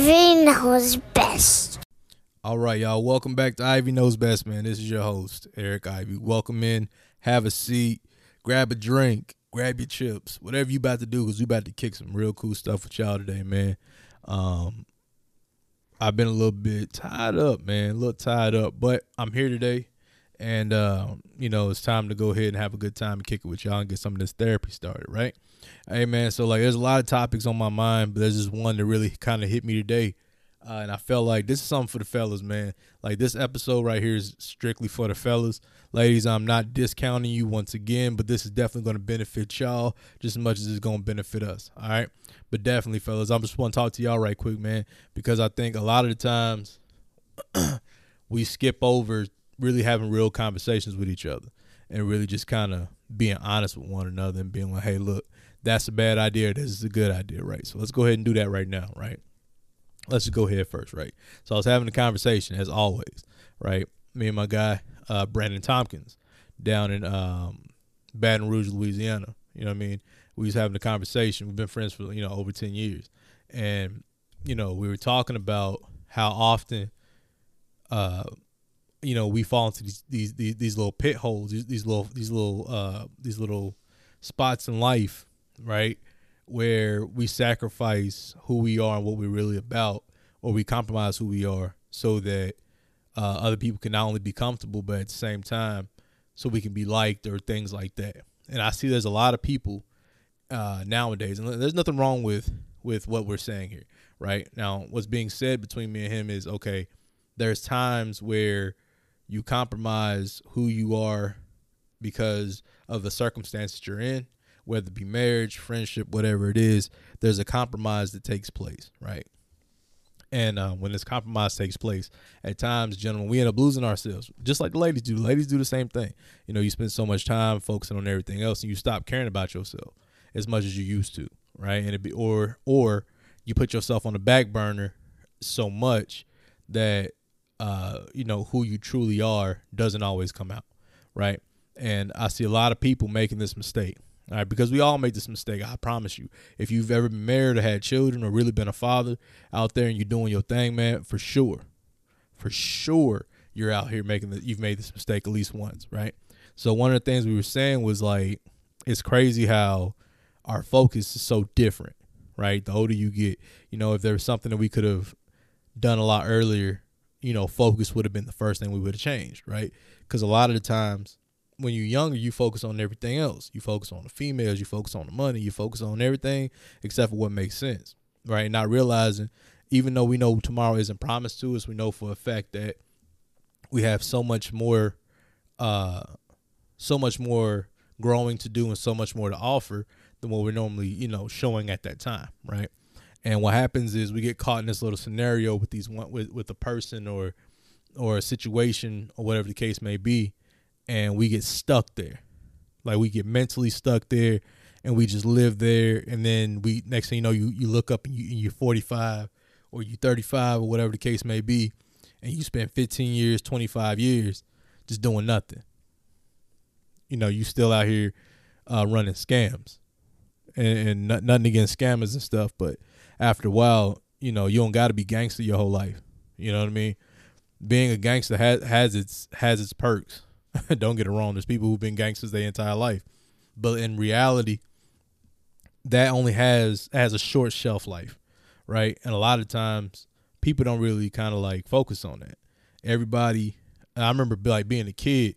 Ivy knows best. All right, y'all. Welcome back to Ivy Knows Best, man. This is your host, Eric Ivy. Welcome in. Have a seat. Grab a drink. Grab your chips. Whatever you about to do, because we about to kick some real cool stuff with y'all today, man. Um, I've been a little bit tied up, man. A little tied up, but I'm here today. And, uh, you know, it's time to go ahead and have a good time and kick it with y'all and get some of this therapy started, right? Hey, man. So, like, there's a lot of topics on my mind, but there's just one that really kind of hit me today uh, and I felt like this is something for the fellas, man. Like this episode right here is strictly for the fellas. Ladies, I'm not discounting you once again, but this is definitely going to benefit y'all just as much as it's going to benefit us. All right. But definitely, fellas, I'm just want to talk to y'all right quick, man, because I think a lot of the times we skip over really having real conversations with each other and really just kind of being honest with one another and being like, hey, look, that's a bad idea. This is a good idea, right? So let's go ahead and do that right now, right? let's just go ahead first, right? So I was having a conversation as always, right? Me and my guy, uh, Brandon Tompkins, down in um, Baton Rouge, Louisiana. You know what I mean? We was having a conversation. We've been friends for you know over ten years, and you know we were talking about how often, uh, you know, we fall into these these these, these little pit holes, these, these little these little uh these little spots in life, right? where we sacrifice who we are and what we're really about, or we compromise who we are so that uh, other people can not only be comfortable, but at the same time, so we can be liked or things like that. And I see there's a lot of people uh, nowadays, and there's nothing wrong with with what we're saying here, right? Now, what's being said between me and him is okay. There's times where you compromise who you are because of the circumstances you're in whether it be marriage, friendship, whatever it is, there's a compromise that takes place, right? And uh, when this compromise takes place, at times, gentlemen, we end up losing ourselves, just like the ladies do. ladies do the same thing. You know, you spend so much time focusing on everything else, and you stop caring about yourself as much as you used to, right? And it be or or you put yourself on the back burner so much that uh, you know who you truly are doesn't always come out, right? And I see a lot of people making this mistake all right, because we all make this mistake. I promise you. If you've ever been married or had children or really been a father out there and you're doing your thing, man, for sure, for sure, you're out here making the. You've made this mistake at least once, right? So one of the things we were saying was like, it's crazy how our focus is so different, right? The older you get, you know, if there was something that we could have done a lot earlier, you know, focus would have been the first thing we would have changed, right? Because a lot of the times when you're younger, you focus on everything else. You focus on the females, you focus on the money, you focus on everything except for what makes sense, right? Not realizing, even though we know tomorrow isn't promised to us, we know for a fact that we have so much more, uh, so much more growing to do and so much more to offer than what we're normally, you know, showing at that time, right? And what happens is we get caught in this little scenario with these one with with a person or or a situation or whatever the case may be and we get stuck there. Like we get mentally stuck there and we just live there and then we next thing you know you, you look up and, you, and you're 45 or you're 35 or whatever the case may be and you spend 15 years 25 years just doing nothing. You know you still out here uh, running scams and, and not, nothing against scammers and stuff but after a while you know you don't got to be gangster your whole life. You know what i mean? Being a gangster has has its has its perks Don't get it wrong. There's people who've been gangsters their entire life, but in reality, that only has has a short shelf life, right? And a lot of times, people don't really kind of like focus on that. Everybody, I remember like being a kid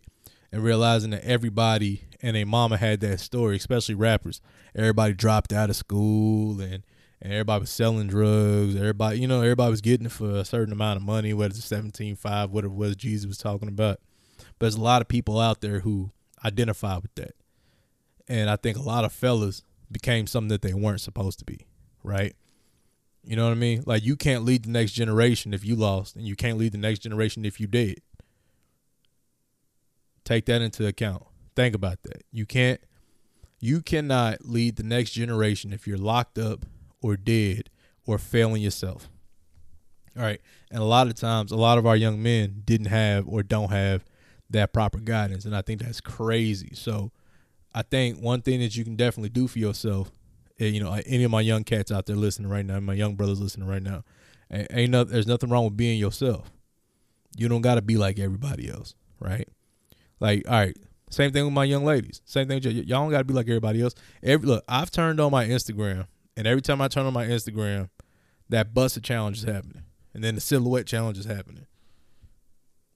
and realizing that everybody and a mama had that story, especially rappers. Everybody dropped out of school and and everybody was selling drugs. Everybody, you know, everybody was getting it for a certain amount of money, whether it's seventeen five, whatever it was Jesus was talking about. But there's a lot of people out there who identify with that. And I think a lot of fellas became something that they weren't supposed to be, right? You know what I mean? Like you can't lead the next generation if you lost, and you can't lead the next generation if you did. Take that into account. Think about that. You can't you cannot lead the next generation if you're locked up or dead or failing yourself. All right. And a lot of times a lot of our young men didn't have or don't have that proper guidance. And I think that's crazy. So I think one thing that you can definitely do for yourself you know, uh, any of my young cats out there listening right now, my young brothers listening right now, ain't no, there's nothing wrong with being yourself. You don't got to be like everybody else, right? Like, all right, same thing with my young ladies. Same thing, y'all don't got to be like everybody else. Every look, I've turned on my Instagram, and every time I turn on my Instagram, that Buss It challenge is happening, and then the silhouette challenge is happening.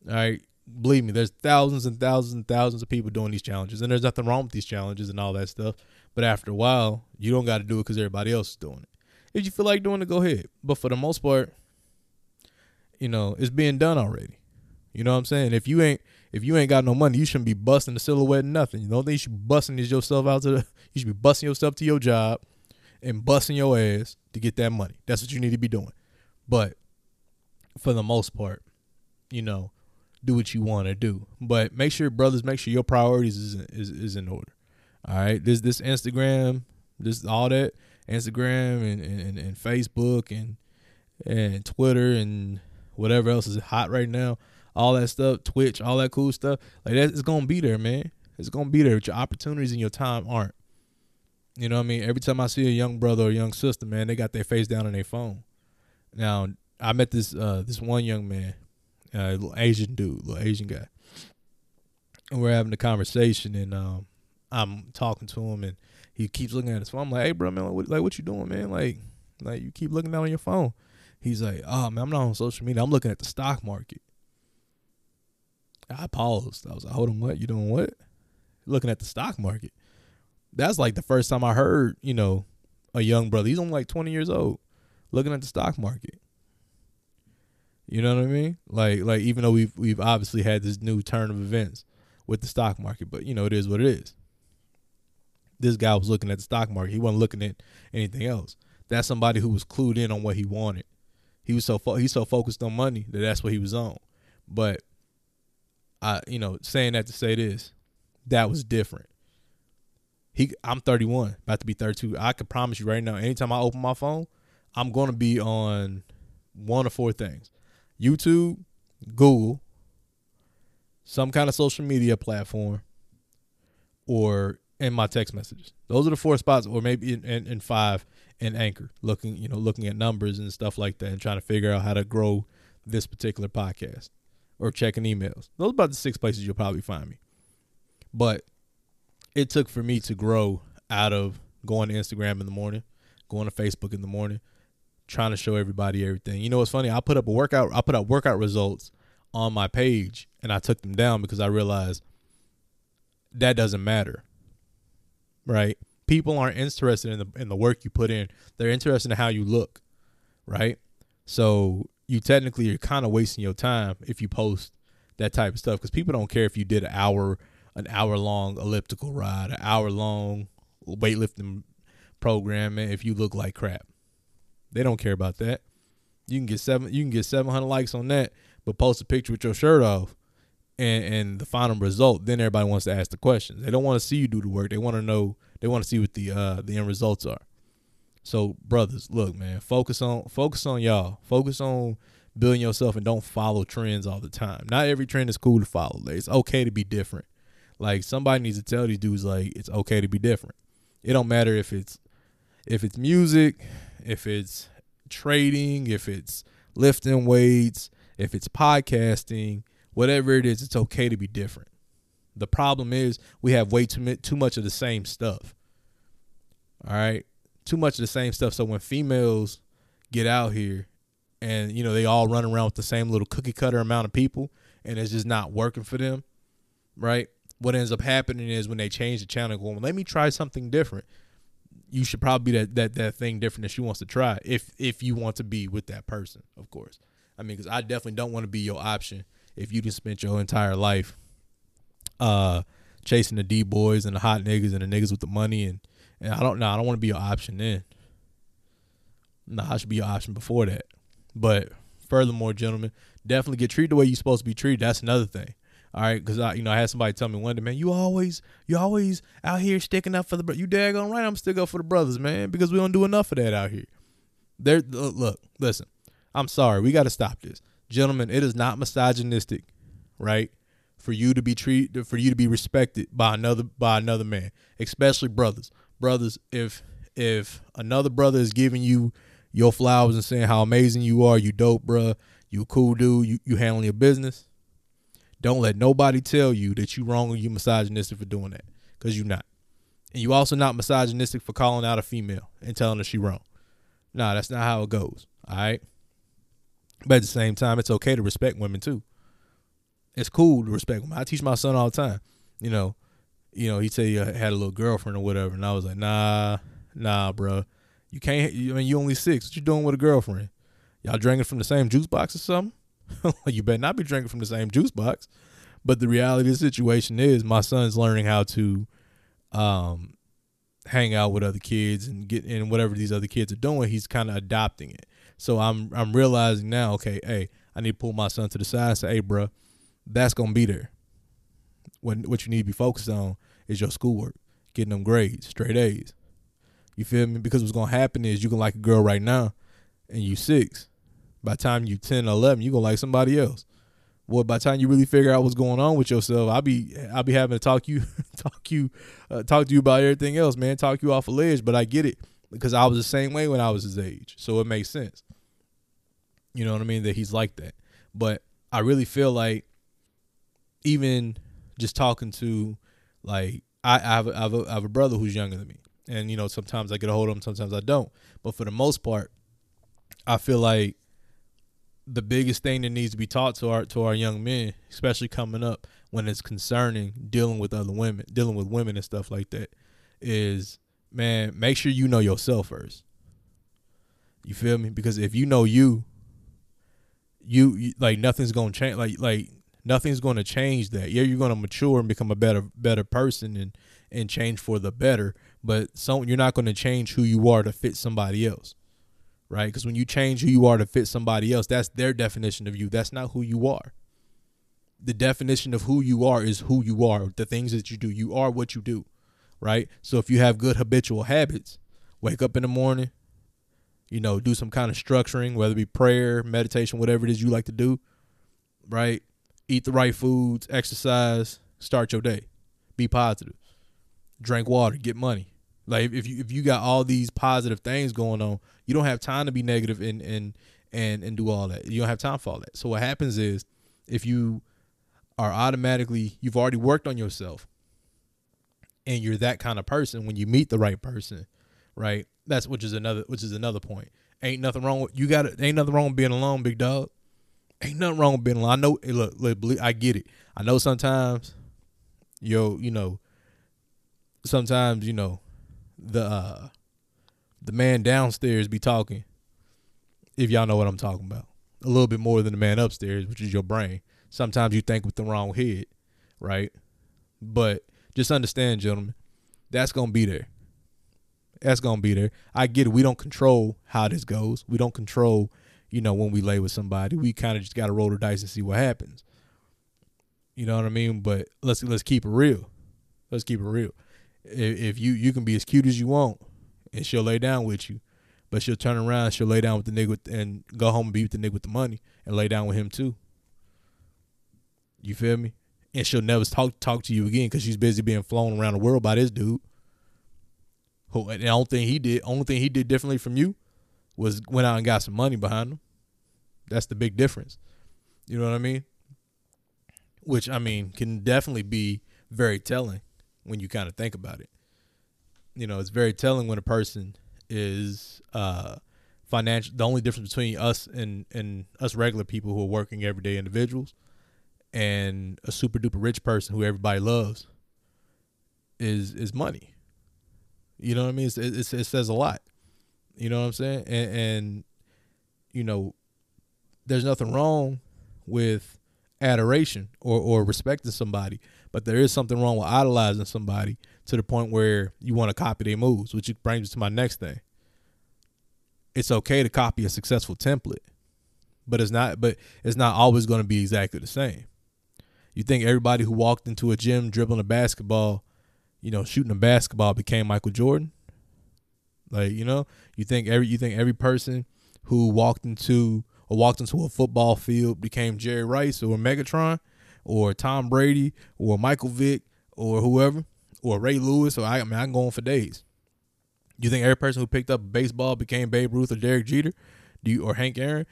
All right, believe me, there's thousands and thousands and thousands of people doing these challenges, and there's nothing wrong with these challenges and all that stuff. But after a while, you don't got to do it because everybody else is doing it. If you feel like doing it, go ahead. But for the most part, you know, it's being done already. You know what I'm saying? If you ain't if you ain't got no money, you shouldn't be busting the silhouette and nothing. You know, you should be busting is yourself out to the you should be busting yourself to your job and busting your ass to get that money. That's what you need to be doing. But for the most part, you know, do what you want to do. But make sure, brothers, make sure your priorities is is, is in order. All right, this this Instagram, this all that Instagram and, and, and Facebook and and Twitter and whatever else is hot right now, all that stuff, Twitch, all that cool stuff, like that is gonna be there, man. It's gonna be there. But your opportunities and your time aren't. You know what I mean? Every time I see a young brother or young sister, man, they got their face down on their phone. Now, I met this uh this one young man, uh, little Asian dude, little Asian guy, and we're having a conversation, and um, I'm talking to him, and he keeps looking at his phone. I'm like, hey, bro, man, what, like, what you doing, man? Like, like you keep looking down on your phone. He's like, oh man, I'm not on social media. I'm looking at the stock market. I paused. I was like, hold on, what? You doing what? Looking at the stock market. That's like the first time I heard, you know, a young brother. He's only like 20 years old, looking at the stock market. You know what I mean? Like, like even though we've we've obviously had this new turn of events with the stock market, but you know it is what it is. This guy was looking at the stock market. He wasn't looking at anything else. That's somebody who was clued in on what he wanted. He was so fo- he's so focused on money that that's what he was on. But I, you know, saying that to say this, that was different. He, I'm 31, about to be 32. I can promise you right now, anytime I open my phone, I'm gonna be on one of four things: YouTube, Google, some kind of social media platform, or in my text messages. Those are the four spots, or maybe in, in, in five in Anchor, looking you know looking at numbers and stuff like that, and trying to figure out how to grow this particular podcast, or checking emails. Those are about the six places you'll probably find me. But it took for me to grow out of going to Instagram in the morning, going to Facebook in the morning, trying to show everybody everything. You know what's funny? I put up a workout. I put up workout results on my page, and I took them down because I realized that doesn't matter, right? People aren't interested in the in the work you put in. They're interested in how you look, right? So you technically you're kind of wasting your time if you post that type of stuff because people don't care if you did an hour an hour long elliptical ride, an hour long weightlifting program if you look like crap. They don't care about that. You can get seven you can get 700 likes on that, but post a picture with your shirt off and and the final result, then everybody wants to ask the questions. They don't want to see you do the work. They want to know they want to see what the uh the end results are. So brothers, look, man, focus on focus on y'all. Focus on building yourself and don't follow trends all the time. Not every trend is cool to follow. It's okay to be different. Like somebody needs to tell these dudes like it's okay to be different. It don't matter if it's if it's music, if it's trading, if it's lifting weights, if it's podcasting, whatever it is, it's okay to be different. The problem is we have way too too much of the same stuff. All right, too much of the same stuff. So when females get out here and you know they all run around with the same little cookie cutter amount of people and it's just not working for them, right? What ends up happening is when they change the channel, going, let me try something different. You should probably be that that that thing different that she wants to try if if you want to be with that person, of course. I mean, because I definitely don't want to be your option if you just spent your entire life uh chasing the D boys and the hot niggas and the niggas with the money and and I don't know, I don't want to be your option then. No, I should be your option before that. But furthermore, gentlemen, definitely get treated the way you're supposed to be treated. That's another thing. All right, because I, you know, I had somebody tell me one day, man, you always, you always out here sticking up for the, you daggone right, I'm stick up for the brothers, man, because we don't do enough of that out here. There, look, listen, I'm sorry, we got to stop this, gentlemen. It is not misogynistic, right, for you to be treated, for you to be respected by another, by another man, especially brothers. Brothers, if if another brother is giving you your flowers and saying how amazing you are, you dope, bruh, you cool dude, you you handling your business, don't let nobody tell you that you wrong or you misogynistic for doing that, cause you not. And you also not misogynistic for calling out a female and telling her she wrong. Nah, that's not how it goes. All right. But at the same time, it's okay to respect women too. It's cool to respect women. I teach my son all the time. You know, you know, he said he uh, had a little girlfriend or whatever, and I was like, nah, nah, bro. You can't. I mean, you only six. What you doing with a girlfriend? Y'all drinking from the same juice box or something? you better not be drinking from the same juice box. But the reality of the situation is, my son's learning how to um, hang out with other kids and get in whatever these other kids are doing. He's kind of adopting it. So I'm I'm realizing now, okay, hey, I need to pull my son to the side and say, hey, bro, that's gonna be there. When what you need to be focused on is your schoolwork, getting them grades, straight A's. You feel me? Because what's gonna happen is you can like a girl right now, and you six. By the time you 10 or 11, you gonna like somebody else. Well, by the time you really figure out what's going on with yourself, I'll be I'll be having to talk you talk you uh, talk to you about everything else, man. Talk you off a ledge, but I get it because I was the same way when I was his age, so it makes sense. You know what I mean? That he's like that, but I really feel like even just talking to like I, I, have, have a, I have a brother who's younger than me, and you know sometimes I get a hold of him, sometimes I don't. But for the most part, I feel like the biggest thing that needs to be taught to our to our young men, especially coming up when it's concerning dealing with other women, dealing with women and stuff like that, is man, make sure you know yourself first. You feel me? Because if you know you, you, you like nothing's gonna change. Like like nothing's gonna change that. Yeah, you're gonna mature and become a better better person and and change for the better. But some you're not gonna change who you are to fit somebody else right? Because when you change who you are to fit somebody else, that's their definition of you. That's not who you are. The definition of who you are is who you are, the things that you do. You are what you do, right? So if you have good habitual habits, wake up in the morning, you know, do some kind of structuring, whether it be prayer, meditation, whatever it is you like to do, right? Eat the right foods, exercise, start your day. Be positive. Drink water, get money, like if you if you got all these positive things going on, you don't have time to be negative and and and and do all that. You don't have time for all that. So what happens is if you are automatically you've already worked on yourself and you're that kind of person when you meet the right person, right? That's which is another which is another point. Ain't nothing wrong with you got it. Ain't nothing wrong with being alone, big dog. Ain't nothing wrong with being alone. I know. Look, look, I get it. I know sometimes, yo, you know, sometimes you know the uh, the man downstairs be talking. If y'all know what I'm talking about, a little bit more than the man upstairs, which is your brain. Sometimes you think with the wrong head, right? But just understand, gentlemen, that's gonna be there. That's gonna be there. I get it. We don't control how this goes. We don't control, you know, when we lay with somebody. We kind of just gotta roll the dice and see what happens. You know what I mean? But let's let's keep it real. Let's keep it real if, you you can be as cute as you want, and she'll lay down with you, but she'll turn around, she'll lay down with the nigga with, and go home and be with the nigga with the money and lay down with him too. You feel me? And she'll never talk talk to you again because she's busy being flown around the world by this dude. Who and the only thing he did, only thing he did differently from you, was went out and got some money behind him. That's the big difference. You know what I mean? Which I mean can definitely be very telling when you kind of think about it. You know, it's very telling when a person is uh, financial. The only difference between us and and us regular people who are working everyday individuals and a super duper rich person who everybody loves is is money. You know what I mean? It's, it's, it says a lot. You know what I'm saying? And, and you know, there's nothing wrong with adoration or or respecting somebody but there is something wrong with idolizing somebody to the point where you want to copy their moves, which brings me to my next thing. It's okay to copy a successful template, but it's not. But it's not always going to be exactly the same. You think everybody who walked into a gym dribbling a basketball, you know, shooting a basketball became Michael Jordan? Like you know, you think every you think every person who walked into or walked into a football field became Jerry Rice or Megatron? Or Tom Brady or Michael Vick or whoever or Ray Lewis or I, I mean I'm going for days. You think every person who picked up baseball became Babe Ruth or Derek Jeter? Do you or Hank Aaron?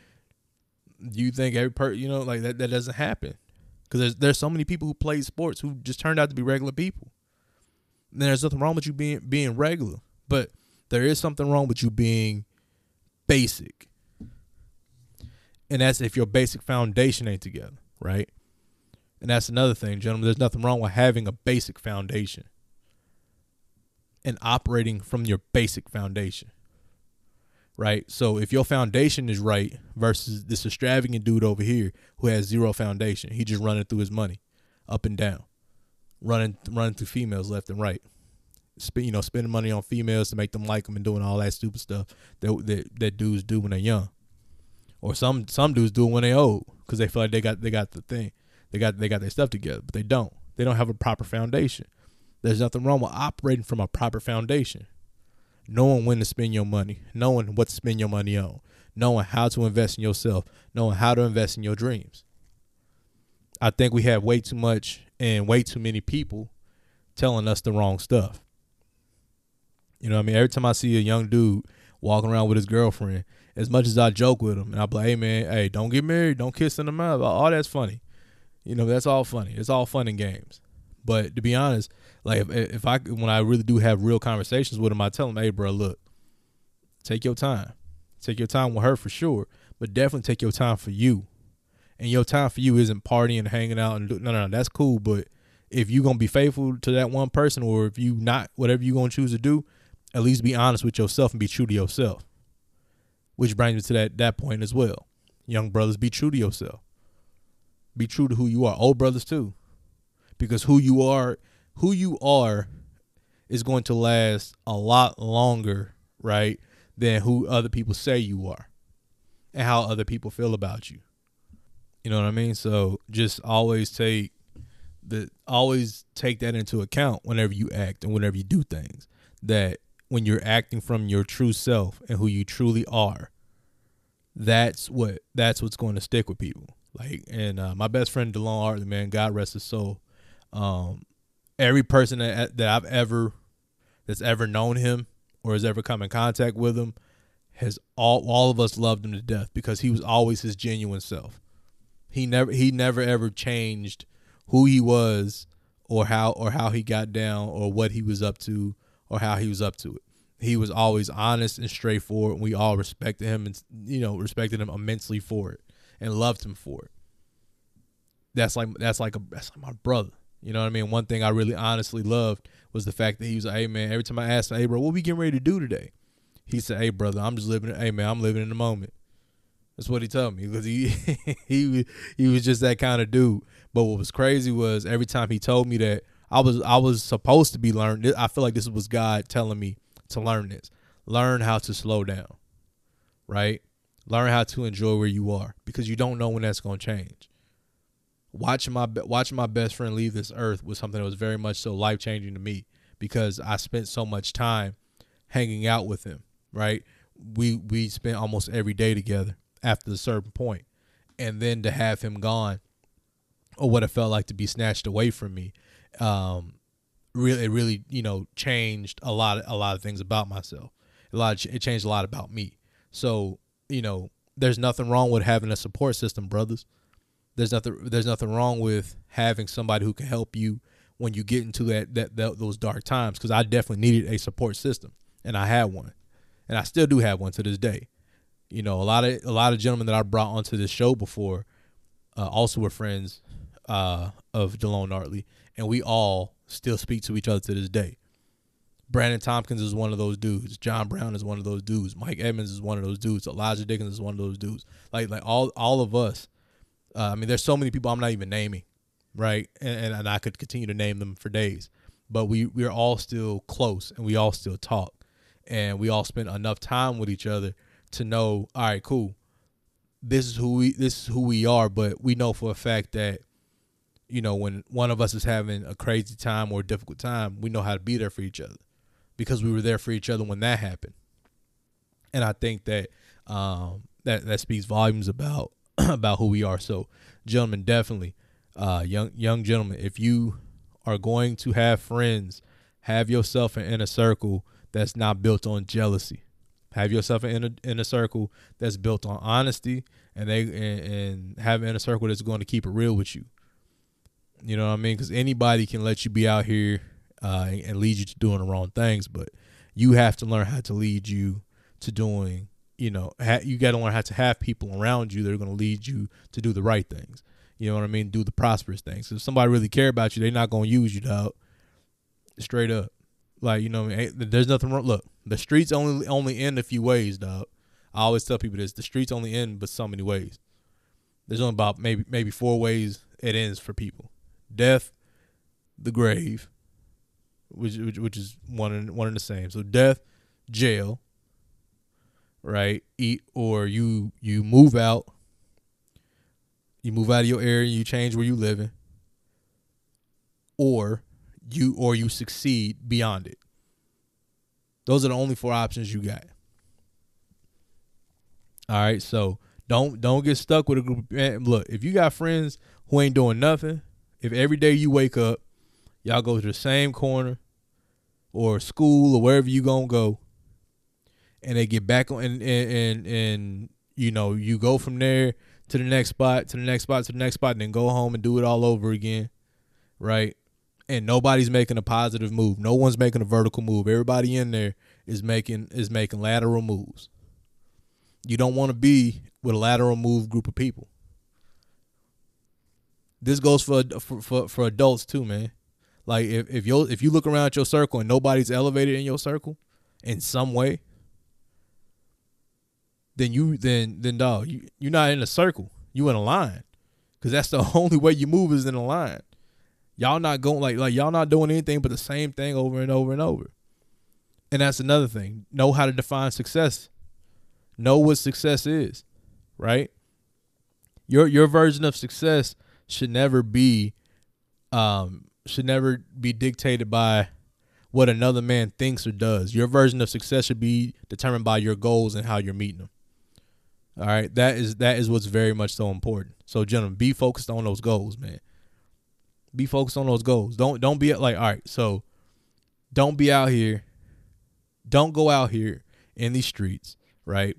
Do you think every person you know like that that doesn't happen? Because there's there's so many people who played sports who just turned out to be regular people. And there's nothing wrong with you being being regular, but there is something wrong with you being basic. And that's if your basic foundation ain't together, right? And that's another thing, gentlemen. There's nothing wrong with having a basic foundation and operating from your basic foundation. Right? So if your foundation is right versus this extravagant dude over here who has zero foundation, he just running through his money up and down, running running through females left and right. Spend, you know, spending money on females to make them like them and doing all that stupid stuff that that, that dudes do when they're young, or some some dudes do it when they're old because they feel like they got they got the thing, they got they got their stuff together, but they don't. They don't have a proper foundation. There's nothing wrong with operating from a proper foundation. Knowing when to spend your money, knowing what to spend your money on, knowing how to invest in yourself, knowing how to invest in your dreams. I think we have way too much and way too many people telling us the wrong stuff. You know I mean? Every time I see a young dude walking around with his girlfriend, as much as I joke with him and I be like, hey man, hey, don't get married, don't kiss in the mouth. All that's funny. You know, that's all funny. It's all fun and games. But to be honest, like if, if I when I really do have real conversations with him, I tell him, "Hey, bro, look, take your time, take your time with her for sure, but definitely take your time for you. And your time for you isn't partying, hanging out, and do, no, no, no, that's cool. But if you're gonna be faithful to that one person, or if you not whatever you're gonna choose to do, at least be honest with yourself and be true to yourself. Which brings me to that that point as well. Young brothers, be true to yourself. Be true to who you are. Old brothers too, because who you are who you are is going to last a lot longer, right, than who other people say you are and how other people feel about you. You know what I mean? So just always take the always take that into account whenever you act and whenever you do things. That when you're acting from your true self and who you truly are, that's what that's what's going to stick with people. Like and uh, my best friend DeLon Hartley, man, God rest his soul. Um, every person that that I've ever that's ever known him or has ever come in contact with him has all all of us loved him to death because he was always his genuine self. He never he never ever changed who he was or how or how he got down or what he was up to or how he was up to it. He was always honest and straightforward. And we all respected him and you know respected him immensely for it and loved him for it. That's like that's like a that's like my brother. You know what I mean? One thing I really honestly loved was the fact that he was like, hey man, every time I asked him, hey bro, what we getting ready to do today? He said, hey brother, I'm just living, hey man, I'm living in the moment. That's what he told me because he he he was just that kind of dude. But what was crazy was every time he told me that I was I was supposed to be learning. I feel like this was God telling me to learn this. Learn how to slow down, right? Learn how to enjoy where you are because you don't know when that's going to change watching my watching my best friend leave this earth was something that was very much so life changing to me because I spent so much time hanging out with him. Right, we we spent almost every day together after a certain point, and then to have him gone, or what it felt like to be snatched away from me, um, really it really you know changed a lot of, a lot of things about myself. A lot of, it changed a lot about me. So you know, there's nothing wrong with having a support system, brothers there's nothing there's nothing wrong with having somebody who can help you when you get into that that, that those dark times because I definitely needed a support system and I had one and I still do have one to this day. You know, a lot of a lot of gentlemen that I brought onto this show before uh, also were friends uh, of DeLone Hartley, and we all still speak to each other to this day. Brandon Tompkins is one of those dudes. John Brown is one of those dudes. Mike Edmonds is one of those dudes. Elijah Dickens is one of those dudes. Like like all all of us uh, I mean, there's so many people I'm not even naming, right? And, and, and I could continue to name them for days, but we we're all still close and we all still talk, and we all spend enough time with each other to know, all right, cool. This is who we this is who we are, but we know for a fact that you know when one of us is having a crazy time or a difficult time, we know how to be there for each other because we were there for each other when that happened. And I think that um, that that speaks volumes about about who we are. So, gentlemen, definitely, uh, young young gentlemen, if you are going to have friends, have yourself an inner circle that's not built on jealousy. Have yourself an inner, inner circle that's built on honesty, and they and, and have an inner circle that's going to keep it real with you. You know what I mean? Because anybody can let you be out here uh, and lead you to doing the wrong things, but you have to learn how to lead you to doing. You know, ha- you got to learn how to have people around you that are going to lead you to do the right things. You know what I mean? Do the prosperous things. If somebody really care about you, they're not going to use you, dog. Straight up. Like you know, there's nothing wrong. Look, the streets only only end a few ways, dog. I always tell people this: the streets only end but so many ways. There's only about maybe maybe four ways it ends for people: death, the grave, which which, which is one and one and the same. So death, jail, right? Eat or you you move out. You move out of your area, you change where you living, or you or you succeed beyond it. Those are the only four options you got. All right, so don't don't get stuck with a group. Of, eh, look, if you got friends who ain't doing nothing, if every day you wake up, y'all go to the same corner or school or wherever you gonna go, and they get back on and and and, and you know you go from there to the next spot to the next spot to the next spot, and then go home and do it all over again, right? and nobody's making a positive move. No one's making a vertical move. Everybody in there is making is making lateral moves. You don't want to be with a lateral move group of people. This goes for for for, for adults too, man. Like if if you if you look around your circle and nobody's elevated in your circle in some way, then you then then dog you you're not in a circle. You in a line, because that's the only way you move is in a line. Y'all not going like like y'all not doing anything but the same thing over and over and over. And that's another thing. Know how to define success. Know what success is, right? Your your version of success should never be um should never be dictated by what another man thinks or does. Your version of success should be determined by your goals and how you're meeting them. All right, that is that is what's very much so important. So, gentlemen, be focused on those goals, man be focused on those goals. Don't don't be like all right. So don't be out here. Don't go out here in these streets, right?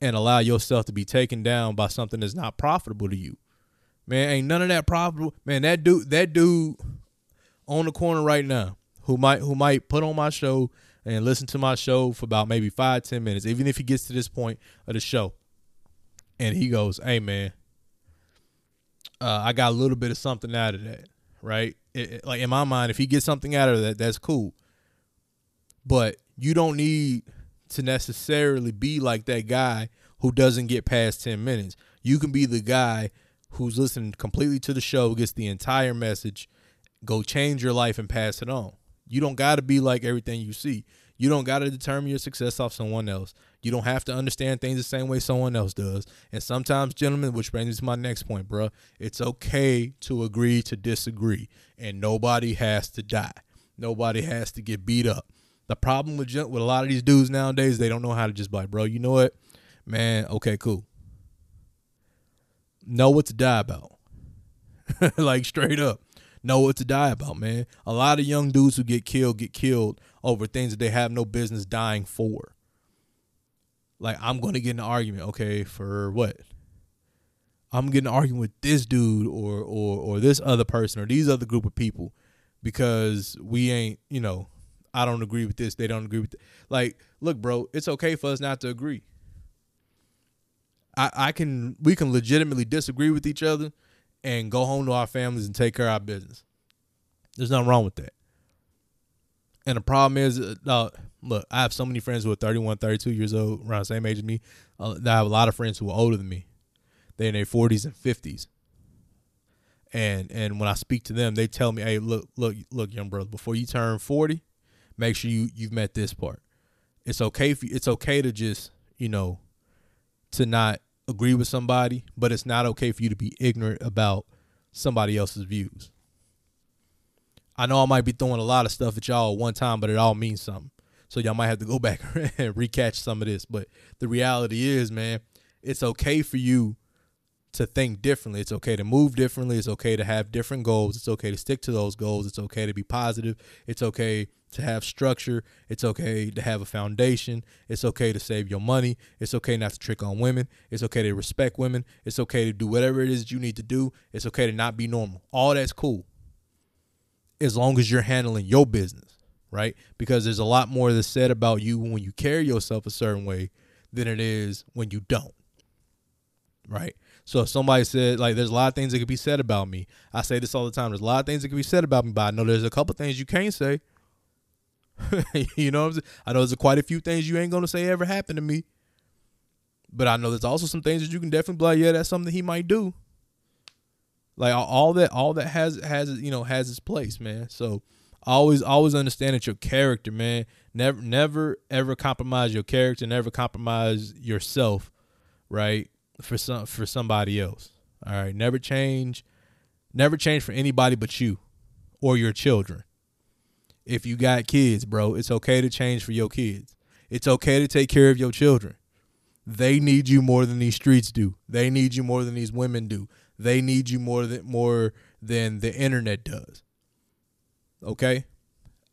And allow yourself to be taken down by something that's not profitable to you. Man, ain't none of that profitable. Man, that dude, that dude on the corner right now who might who might put on my show and listen to my show for about maybe five, ten minutes, even if he gets to this point of the show. And he goes, Hey man, uh, I got a little bit of something out of that right? It, it, like in my mind, if he gets something out of that, that's cool. But you don't need to necessarily be like that guy who doesn't get past 10 minutes. You can be the guy who's listening completely to the show, gets the entire message, go change your life and pass it on. You don't got to be like everything you see. You don't got to determine your success off someone else. You don't have to understand things the same way someone else does. And sometimes, gentlemen, which brings me to my next point, bro, it's okay to agree to disagree. And nobody has to die. Nobody has to get beat up. The problem with with a lot of these dudes nowadays, they don't know how to just like, bro, you know what? Man, okay, cool. Know what to die about. like straight up know what to die about, man. A lot of young dudes who get killed get killed over things that they have no business dying for. Like I'm going to get in an argument, okay, for what? I'm getting an argument with this dude or or or this other person or these other group of people because we ain't, you know, I don't agree with this, they don't agree with it. Like, look, bro, it's okay for us not to agree. I I can we can legitimately disagree with each other and go home to our families and take care of our business. There's nothing wrong with that. And the problem is, uh, look, I have so many friends who are 31, 32 years old, around the same age as me. Uh, I have a lot of friends who are older than me. They're in their 40s and 50s. And and when I speak to them, they tell me, "Hey, look, look, look, young brother, before you turn 40, make sure you you've met this part. It's okay. For, it's okay to just you know to not agree with somebody, but it's not okay for you to be ignorant about somebody else's views. I know I might be throwing a lot of stuff at y'all at one time, but it all means something. So y'all might have to go back and recatch some of this. But the reality is, man, it's okay for you to think differently. It's okay to move differently. It's okay to have different goals. It's okay to stick to those goals. It's okay to be positive. It's okay to have structure. It's okay to have a foundation. It's okay to save your money. It's okay not to trick on women. It's okay to respect women. It's okay to do whatever it is you need to do. It's okay to not be normal. All that's cool. As long as you're handling your business, right? Because there's a lot more that's said about you when you carry yourself a certain way than it is when you don't. Right? So if somebody said like there's a lot of things that could be said about me. I say this all the time. There's a lot of things that could be said about me, but I know there's a couple things you can't say. you know what I'm saying? I know there's quite a few things you ain't gonna say ever happened to me. But I know there's also some things that you can definitely be like, yeah, that's something he might do. Like all that, all that has has you know has its place, man. So always always understand that your character, man. Never never ever compromise your character. Never compromise yourself, right? For some for somebody else. All right. Never change. Never change for anybody but you or your children if you got kids, bro, it's okay to change for your kids. It's okay to take care of your children. They need you more than these streets do. They need you more than these women do. They need you more than more than the internet does. Okay?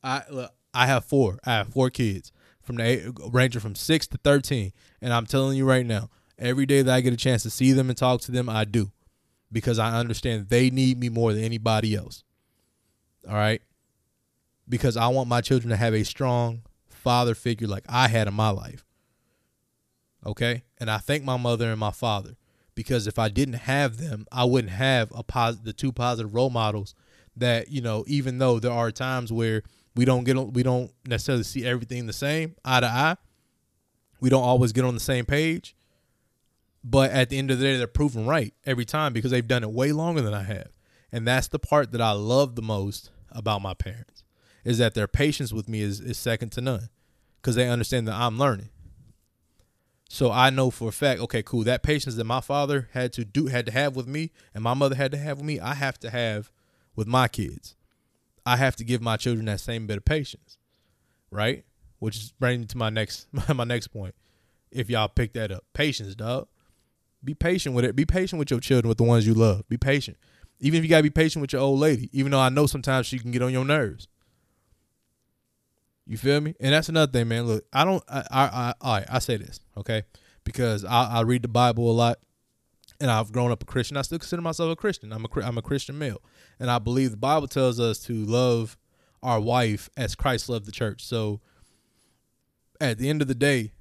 I look, I have four. I have four kids from the ranging from 6 to 13, and I'm telling you right now, every day that I get a chance to see them and talk to them, I do because I understand they need me more than anybody else. All right? because I want my children to have a strong father figure like I had in my life. Okay? And I thank my mother and my father because if I didn't have them, I wouldn't have a pos- the two positive role models that, you know, even though there are times where we don't get on, we don't necessarily see everything the same eye to eye. We don't always get on the same page. But at the end of the day, they're proven right every time because they've done it way longer than I have. And that's the part that I love the most about my parents is that their patience with me is, is second to none because they understand that I'm learning. So I know for a fact, okay, cool. That patience that my father had to do, had to have with me, and my mother had to have with me, I have to have with my kids. I have to give my children that same bit of patience, right? Which is bringing me to my next my next point. If y'all pick that up, patience, dog. Be patient with it. Be patient with your children, with the ones you love. Be patient. Even if you gotta be patient with your old lady, even though I know sometimes she can get on your nerves. You feel me? And that's another thing, man. Look, I don't. I. I. I all right. I say this, okay? Because I, I read the Bible a lot, and I've grown up a Christian. I still consider myself a Christian. I'm a. I'm a Christian male, and I believe the Bible tells us to love our wife as Christ loved the church. So, at the end of the day,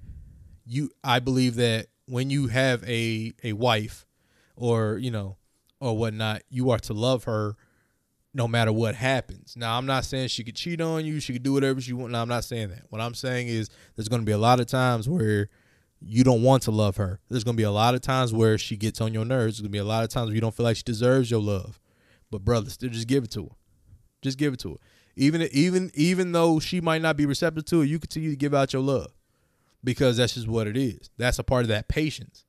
you. I believe that when you have a a wife, or you know, or whatnot, you are to love her no matter what happens. Now, I'm not saying she could cheat on you, she could do whatever she want. No, I'm not saying that. What I'm saying is there's going to be a lot of times where you don't want to love her. There's going to be a lot of times where she gets on your nerves. There's going to be a lot of times where you don't feel like she deserves your love. But brother, still just give it to her. Just give it to her. Even even even though she might not be receptive to it, you continue to give out your love because that's just what it is. That's a part of that patience,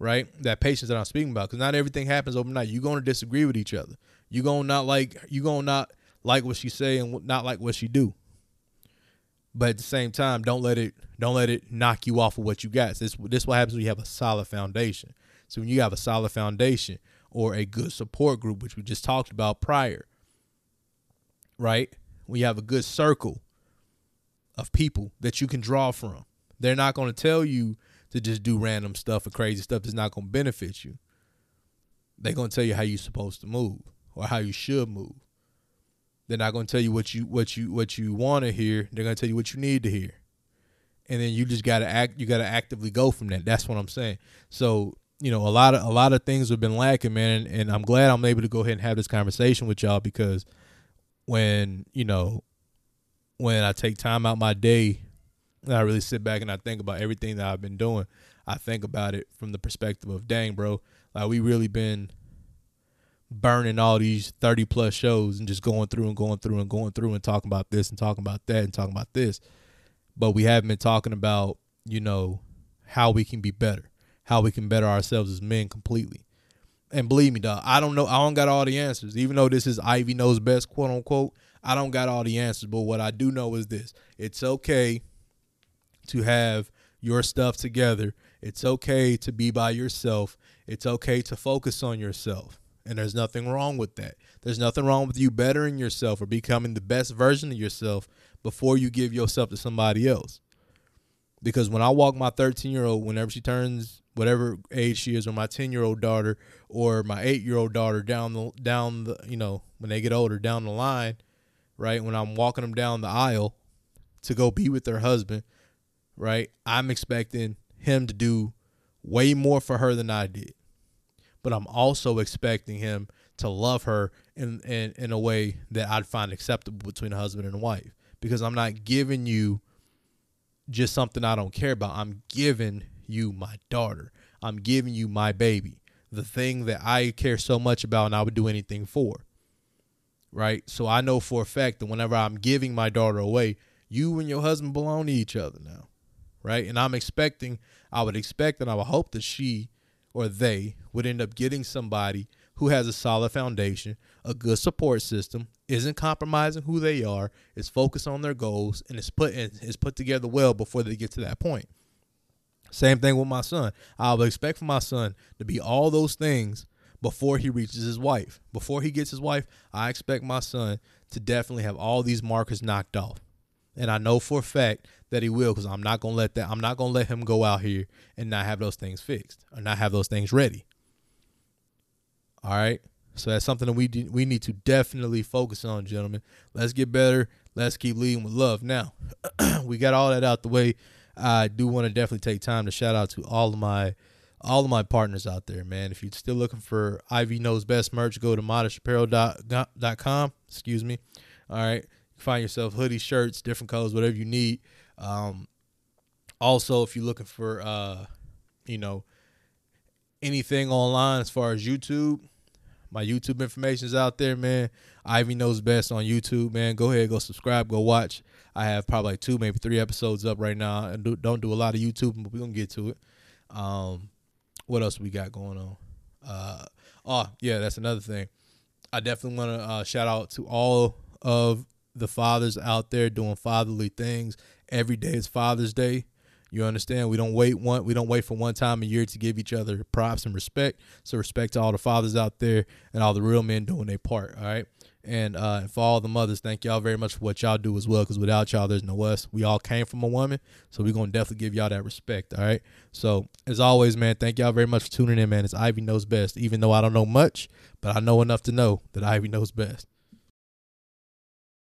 right? That patience that I'm speaking about. Because not everything happens overnight. You're going to disagree with each other. You're gonna not like you're gonna not like what she say and not like what she do. But at the same time, don't let it don't let it knock you off of what you got. This this what happens when you have a solid foundation. So when you have a solid foundation or a good support group, which we just talked about prior, right? When you have a good circle of people that you can draw from, they're not going to tell you to just do random stuff or crazy stuff that's not going to benefit you. They're going to tell you how you're supposed to move or how you should move. They're not going to tell you what you what you what you want to hear. They're going to tell you what you need to hear. And then you just got to act you got to actively go from that. That's what I'm saying. So, you know, a lot of a lot of things have been lacking, man, and, and I'm glad I'm able to go ahead and have this conversation with y'all because when, you know, when I take time out my day and I really sit back and I think about everything that I've been doing, I think about it from the perspective of dang, bro, like we really been burning all these 30 plus shows and just going through and going through and going through and talking about this and talking about that and talking about this. But we haven't been talking about, you know, how we can be better, how we can better ourselves as men completely. And believe me, dog, I don't know. I don't got all the answers. Even though this is Ivy knows best, quote unquote, I don't got all the answers. But what I do know is this it's okay to have your stuff together. It's okay to be by yourself It's okay to focus on yourself. And there's nothing wrong with that. There's nothing wrong with you bettering yourself or becoming the best version of yourself before you give yourself to somebody else. Because when I walk my 13 year old, whenever she turns whatever age she is, or my 10 year old daughter, or my eight year old daughter down the down the you know when they get older down the line, right? When I'm walking them down the aisle to go be with their husband, right? I'm expecting him to do way more for her than I did. But I'm also expecting him to love her in, in, in a way that I'd find acceptable between a husband and a wife. Because I'm not giving you just something I don't care about. I'm giving you my daughter. I'm giving you my baby. The thing that I care so much about and I would do anything for. Right? So I know for a fact that whenever I'm giving my daughter away, you and your husband belong to each other now right? And I'm expecting, I would expect and I would hope that she or they would end up getting somebody who has a solid foundation, a good support system, isn't compromising who they are, is focused on their goals, and is put is put together well before they get to that point. Same thing with my son. I would expect for my son to be all those things before he reaches his wife. Before he gets his wife, I expect my son to definitely have all these markers knocked off. And I know for a fact that he will because I'm not gonna let that I'm not gonna let him go out here and not have those things fixed or not have those things ready. All right. So that's something that we do, we need to definitely focus on, gentlemen. Let's get better. Let's keep leading with love. Now, we got all that out the way. I do want to definitely take time to shout out to all of my all of my partners out there, man. If you're still looking for Ivy Knows Best merch, go to modishapparel.com. Excuse me. All right find yourself hoodies, shirts, different colors, whatever you need. Um, also, if you're looking for, uh, you know, anything online as far as YouTube, my YouTube information is out there, man. Ivy knows best on YouTube, man. Go ahead, go subscribe, go watch. I have probably two, maybe three episodes up right now. I do, don't do a lot of YouTube, but we're gonna get to it. Um, what else we got going on? Uh, oh yeah, that's another thing. I definitely want to uh, shout out to all of the fathers out there doing fatherly things. Every day is Father's Day. You understand? We don't wait one. We don't wait for one time a year to give each other props and respect. So respect to all the fathers out there and all the real men doing their part. All right. And uh, for all the mothers, thank y'all very much for what y'all do as well. Because without y'all, there's no us. We all came from a woman, so we're gonna definitely give y'all that respect. All right. So as always, man, thank y'all very much for tuning in, man. It's Ivy knows best. Even though I don't know much, but I know enough to know that Ivy knows best.